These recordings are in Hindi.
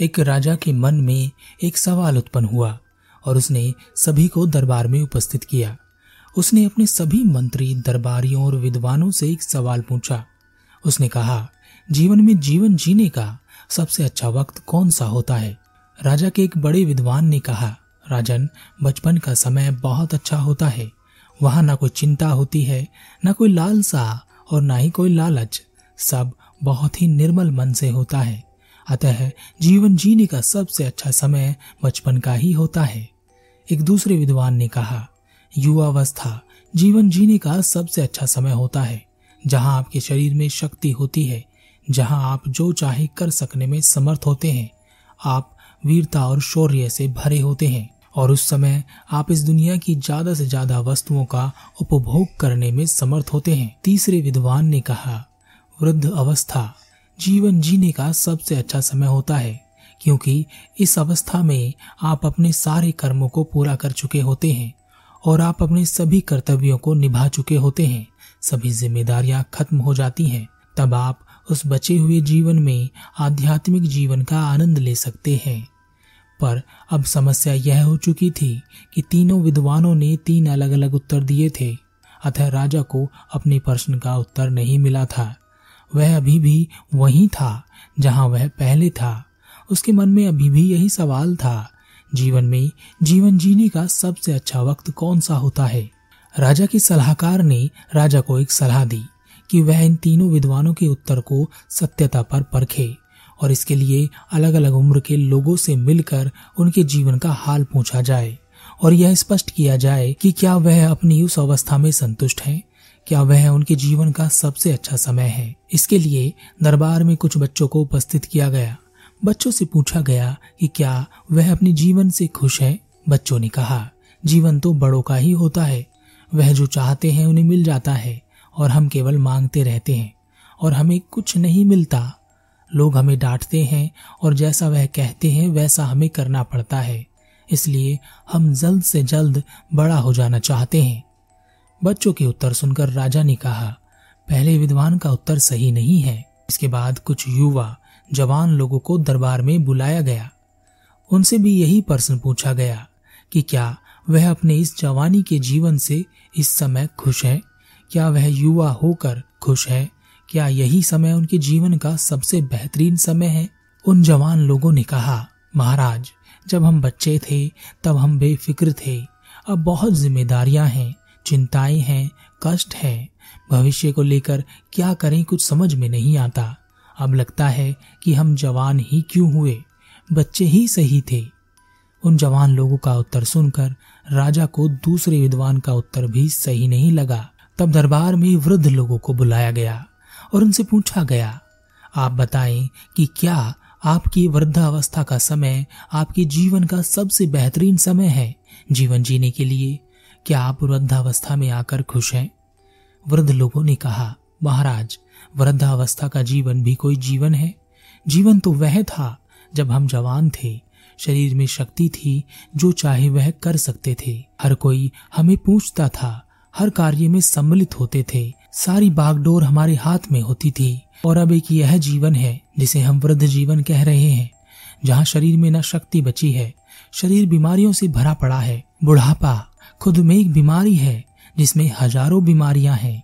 एक राजा के मन में एक सवाल उत्पन्न हुआ और उसने सभी को दरबार में उपस्थित किया। उसने अपने सभी मंत्री, दरबारियों और विद्वानों से एक सवाल पूछा। उसने कहा, जीवन में जीवन जीने का सबसे अच्छा वक्त कौन सा होता है? राजा के एक बड़े विद्वान ने कहा, राजन, बचपन का समय बहुत अच्छा होता है। वहाँ ना कोई चिंता होती है, ना कोई लालसा और ना ही कोई लालच। सब बहुत ही निर्मल मन से होता है। अतः जीवन जीने का सबसे अच्छा समय बचपन का ही होता है। एक दूसरे विद्वान ने कहा, युवावस्था जीवन जीने का सबसे अच्छा समय होता है, जहाँ आपके शरीर में शक्ति होती है, जहाँ आप जो चाहे कर सकने में समर्थ होते हैं। आप वीरता और शौर्य से भरे होते हैं, और उस समय आप इस दुनिया की ज़्यादा से ज़्यादा वस्तुओं का उपभोग करने में समर्थ होते हैं। तीसरे विद्वान ने कहा, वृद्ध अवस्था जीवन जीने का सबसे अच्छा समय होता है, क्योंकि इस अवस्था में आप अपने सारे कर्मों को पूरा कर चुके होते हैं और आप अपने सभी कर्तव्यों को निभा चुके होते हैं। सभी जिम्मेदारियाँ खत्म हो जाती हैं। तब आप उस बचे हुए जीवन में आध्यात्मिक जीवन का आनंद ले सकते हैं। पर अब समस्या यह हो चुकी थी कि तीनों विद्वानों ने तीन अलग अलग उत्तर दिए थे। अतः राजा को अपने प्रश्न का उत्तर नहीं मिला था। वह अभी भी वही था, जहाँ वह पहले था। उसके मन में अभी भी यही सवाल था, जीवन में जीवन जीने का सबसे अच्छा वक्त कौन सा होता है? राजा के सलाहकार ने राजा को एक सलाह दी कि वह इन तीनों विद्वानों के उत्तर को सत्यता पर परखे और इसके लिए अलग अलग उम्र के लोगों से मिलकर उनके जीवन का हाल पूछा जाए और यह स्पष्ट किया जाए कि क्या वह अपनी उस अवस्था में संतुष्ट हैं? क्या वह उनके जीवन का सबसे अच्छा समय है? इसके लिए दरबार में कुछ बच्चों को उपस्थित किया गया। बच्चों से पूछा गया कि क्या वह अपने जीवन से खुश है? बच्चों ने कहा, जीवन तो बड़ों का ही होता है। वह जो चाहते हैं उन्हें मिल जाता है और हम केवल मांगते रहते हैं और हमें कुछ नहीं मिलता। लोग हमें डांटते हैं और जैसा वह कहते हैं वैसा हमें करना पड़ता है। इसलिए हम जल्द से जल्द बड़ा हो जाना चाहते हैं। बच्चों के उत्तर सुनकर राजा ने कहा, पहले विद्वान का उत्तर सही नहीं है। इसके बाद कुछ युवा, जवान लोगों को दरबार में बुलाया गया। उनसे भी यही प्रश्न पूछा गया कि क्या वह अपने इस जवानी के जीवन से इस समय खुश है? क्या वह युवा होकर खुश है? क्या यही समय उनके जीवन का सबसे बेहतरीन समय है? उन जवान लोगों ने कहा, महाराज, जब हम बच्चे थे, तब हम बेफिक्र थे। अब बहुत जिम्मेदारियाँ हैं। चिंताएँ हैं, कष्ट है। भविष्य को लेकर क्या करें कुछ समझ में नहीं आता। अब लगता है कि हम जवान ही क्यों हुए? बच्चे ही सही थे। उन जवान लोगों का उत्तर सुनकर राजा को दूसरे विद्वान का उत्तर भी सही नहीं लगा। तब दरबार में वृद्ध लोगों को बुलाया गया और उनसे पूछा गया, आप बताएँ कि क्या आपकी वृद्धावस्था का समय, आपके जीवन का सबसे बेहतरीन समय है? जीवन जीने के लिए क्या आप वृद्धावस्था में आकर खुश हैं? वृद्ध लोगों ने कहा, महाराज, वृद्धावस्था का जीवन भी कोई जीवन है। जीवन तो वह था जब हम जवान थे। शरीर में शक्ति थी जो चाहे वह कर सकते थे। हर कोई हमें पूछता था, हर कार्य में सम्मिलित होते थे। सारी बागडोर हमारे हाथ में होती थी। और अब एक यह जीवन है, जिसे हम वृद्ध जीवन कह रहे हैं, जहाँ शरीर में न शक्ति बची है, शरीर बीमारियों से भरा पड़ा है। बुढ़ापा खुद में एक बीमारी है, जिसमें हज़ारों बीमारियाँ हैं,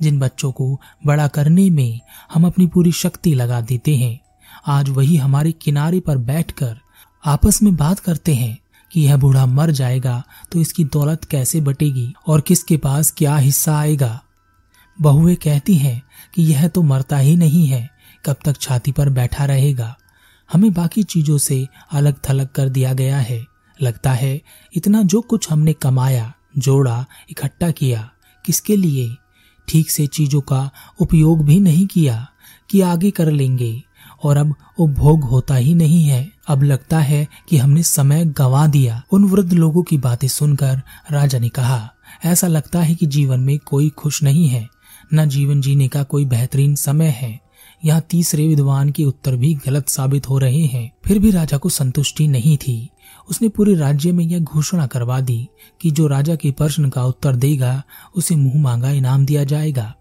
जिन बच्चों को बड़ा करने में हम अपनी पूरी शक्ति लगा देते हैं। आज वही हमारे किनारे पर बैठकर आपस में बात करते हैं कि यह बूढ़ा मर जाएगा तो इसकी दौलत कैसे बटेगी और किसके पास क्या हिस्सा आएगा। बहुएँ कहती हैं कि यह तो मरता ही नहीं है, कब तक छाती पर बैठा रहेगा। हमें बाकी चीज़ों से अलग थलग कर दिया गया है। लगता है, इतना जो कुछ हमने कमाया, जोड़ा, इकट्ठा किया, किसके लिए? ठीक से चीज़ों का उपयोग भी नहीं किया कि आगे कर लेंगे। और अब उपभोग होता ही नहीं है। अब लगता है कि हमने समय गंवा दिया। उन वृद्ध लोगों की बातें सुनकर राजा ने कहा, ऐसा लगता है कि जीवन में कोई खुश नहीं है। न जीवन जीने का कोई बेहतरीन समय है। यहाँ तीसरे विद्वान के उत्तर भी गलत साबित हो रहे हैं। फिर भी राजा को संतुष्टि नहीं थी। उसने पूरे राज्य में यह घोषणा करवा दी कि जो राजा के प्रश्न का उत्तर देगा, उसे मुँह मांगा इनाम दिया जाएगा।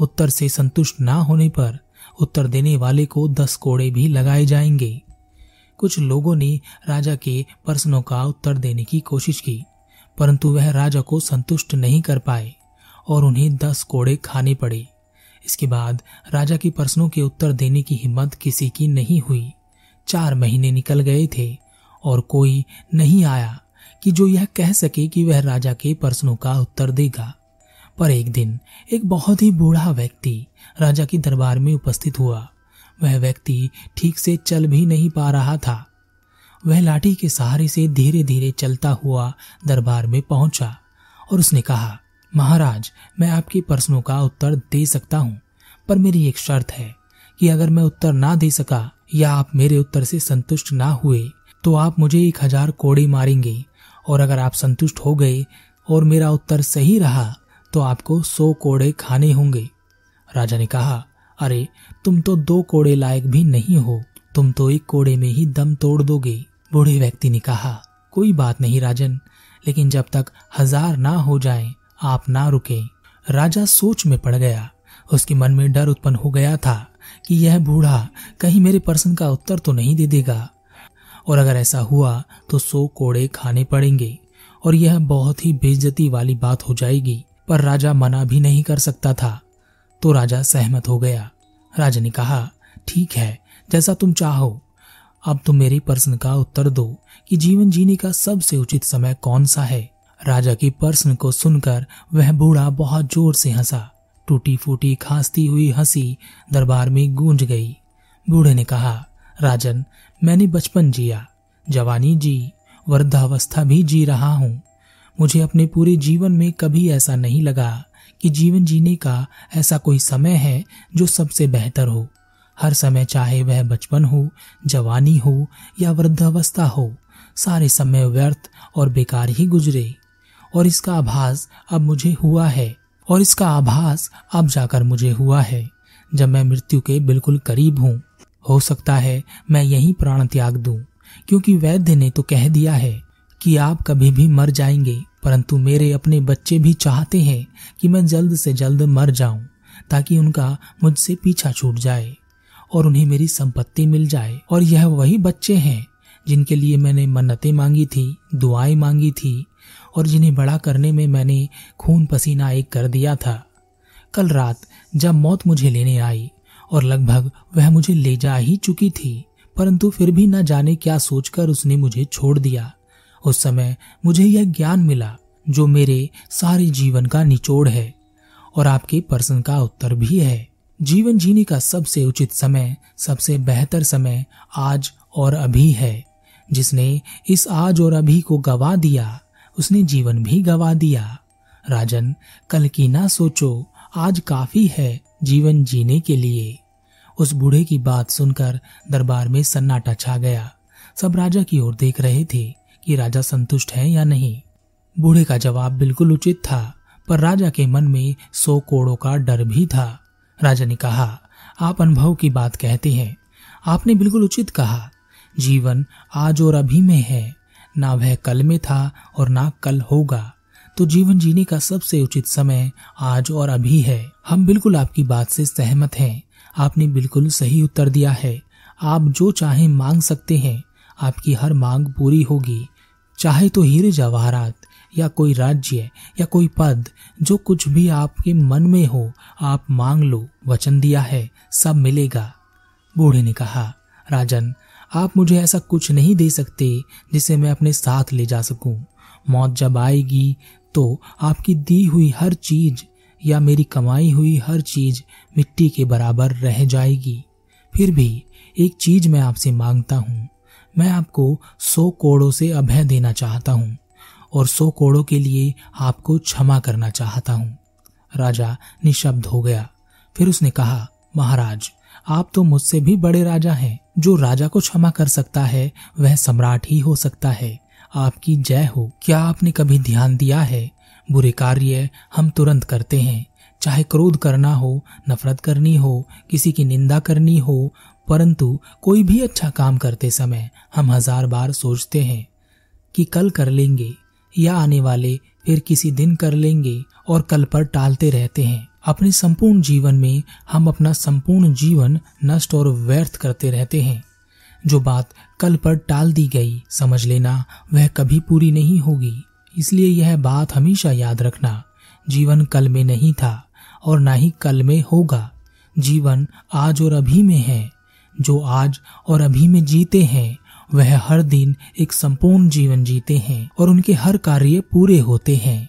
उत्तर से संतुष्ट ना होने पर उत्तर देने वाले को दस कोड़े भी लगाए जाएँगे। कुछ लोगों ने राजा के प्रश्नों का उत्तर देने की कोशिश की, परंतु वह राजा को संतुष्ट नहीं कर पाए और उन्हें दस कोड़े खाने पड़े। इसके बाद राजा के प्रश्नों के उत्तर देने की हिम्मत किसी की नहीं हुई। चार महीने निकल गए थे। और कोई नहीं आया कि जो यह कह सके कि वह राजा के प्रश्नों का उत्तर देगा। पर एक दिन एक बहुत ही बूढ़ा व्यक्ति राजा के दरबार में उपस्थित हुआ। वह व्यक्ति ठीक से चल भी नहीं पा रहा था। वह लाठी के सहारे से धीरे धीरे चलता हुआ दरबार में पहुँचा और उसने कहा, महाराज, मैं आपके प्रश्नों का उत्तर दे सकता हूँ, पर मेरी एक शर्त है कि अगर मैं उत्तर ना दे सका या आप मेरे उत्तर से संतुष्ट ना हुए तो आप मुझे एक हज़ार कोड़े मारेंगे। और अगर आप संतुष्ट हो गए और मेरा उत्तर सही रहा तो आपको सौ कोड़े खाने होंगे। राजा ने कहा, अरे, तुम तो दो कोड़े लायक भी नहीं हो। तुम तो एक कोड़े में ही दम तोड़ दोगे। बूढ़े व्यक्ति ने कहा, कोई बात नहीं राजन, लेकिन जब तक हज़ार ना हो जाए, आप ना रुके। राजा सोच में पड़ गया। उसके मन में डर उत्पन्न हो गया था कि यह बूढ़ा कहीं मेरे प्रश्न का उत्तर तो नहीं दे देगा। और अगर ऐसा हुआ तो सौ कोड़े खाने पड़ेंगे और यह बहुत ही बेइज्जती वाली बात हो जाएगी। पर राजा मना भी नहीं कर सकता था। तो राजा सहमत हो गया। राजा ने कहा, ठीक है, जैसा तुम चाहो। अब तुम मेरे प्रश्न का उत्तर दो कि जीवन जीने का सबसे उचित समय कौन सा है? राजा के प्रश्न को सुनकर वह बूढ़ा बहुत ज़ोर से हंसा। टूटी फूटी खांसती हुई हँसी दरबार में गूंज गई। बूढ़े ने कहा राजन, मैंने बचपन जिया। जवानी जी वृद्धावस्था भी जी रहा हूँ। मुझे अपने पूरे जीवन में कभी ऐसा नहीं लगा कि जीवन जीने का ऐसा कोई समय है जो सबसे बेहतर हो। हर समय चाहे वह बचपन हो, जवानी हो या वृद्धावस्था हो, सारे समय व्यर्थ और बेकार ही गुजरे। और इसका आभास अब मुझे हुआ है। और इसका आभास अब जाकर मुझे हुआ है, जब मैं मृत्यु के बिल्कुल करीब हूँ। हो सकता है मैं यही प्राण त्याग दूँ, क्योंकि वैद्य ने तो कह दिया है कि आप कभी भी मर जाएँगे, परंतु मेरे अपने बच्चे भी चाहते हैं कि मैं जल्द से जल्द मर जाऊँ, ताकि उनका मुझसे पीछा छूट जाए और उन्हें मेरी संपत्ति मिल जाए। और यह वही बच्चे हैं जिनके लिए मैंने मन्नतें मांगी थी, दुआएँ मांगी थी, और जिन्हें बड़ा करने में मैंने खून पसीना एक कर दिया था। कल रात जब मौत मुझे लेने आई और लगभग वह मुझे ले जा ही चुकी थी, परंतु फिर भी न जाने क्या सोचकर उसने मुझे छोड़ दिया। उस समय मुझे यह ज्ञान मिला, जो मेरे सारे जीवन का निचोड़ है, और आपके प्रश्न का उत्तर भी है। जीवन जीने का सबसे उचित समय, सबसे बेहतर समय आज और अभी है। जिसने इस आज और अभी को गवा दिया, उसने जीवन भी गवा दिया। राजन, कल की ना सोचो, आज काफ़ी है। जीवन जीने के लिए। उस बूढ़े की बात सुनकर दरबार में सन्नाटा छा गया। सब राजा की ओर देख रहे थे कि राजा संतुष्ट है या नहीं। बूढ़े का जवाब बिल्कुल उचित था, पर राजा के मन में सौ कोड़ों का डर भी था। राजा ने कहा, आप अनुभव की बात कहते हैं। आपने बिल्कुल उचित कहा। जीवन आज और अभी में है। ना वह कल में था और ना कल होगा। तो जीवन जीने का सबसे उचित समय आज और अभी है। हम बिल्कुल आपकी बात से सहमत हैं। आपने बिल्कुल सही उत्तर दिया है। आप जो चाहे मांग सकते हैं। आपकी हर मांग पूरी होगी। चाहे तो हीरे जवाहरात, या कोई राज्य, या कोई पद, जो कुछ भी आपके मन में हो, आप मांग लो। वचन दिया है, सब मिलेगा। बूढ़े ने कहा, राजन, आप मुझे ऐसा कुछ नहीं दे सकते, जिसे मैं अपने साथ ले जा सकूँ। मौत जब आएगी तो आपकी दी हुई हर चीज़ या मेरी कमाई हुई हर चीज़ मिट्टी के बराबर रह जाएगी। फिर भी एक चीज़ मैं आपसे माँगता हूँ। मैं आपको सौ कोड़ों से अभय देना चाहता हूँ और सौ कोड़ों के लिए आपको क्षमा करना चाहता हूँ। राजा निशब्द हो गया। फिर उसने कहा, महाराज, आप तो मुझसे भी बड़े राजा हैं। जो राजा को क्षमा कर सकता है, वह सम्राट ही हो सकता है। आपकी जय हो। क्या आपने कभी ध्यान दिया है? बुरे कार्य हम तुरंत करते हैं। चाहे क्रोध करना हो, नफरत करनी हो, किसी की निंदा करनी हो, परंतु कोई भी अच्छा काम करते समय हम हज़ार बार सोचते हैं कि कल कर लेंगे या आने वाले फिर किसी दिन कर लेंगे और कल पर टालते रहते हैं। अपने संपूर्ण जीवन में हम अपना संपूर्ण जीवन नष्ट और व्यर्थ करते रहते हैं। जो बात कल पर टाल दी गई, समझ लेना, वह कभी पूरी नहीं होगी। इसलिए यह बात हमेशा याद रखना, जीवन कल में नहीं था और ना ही कल में होगा। जीवन आज और अभी में है, जो आज और अभी में जीते हैं, वह हर दिन एक संपूर्ण जीवन जीते हैं और उनके हर कार्य पूरे होते हैं।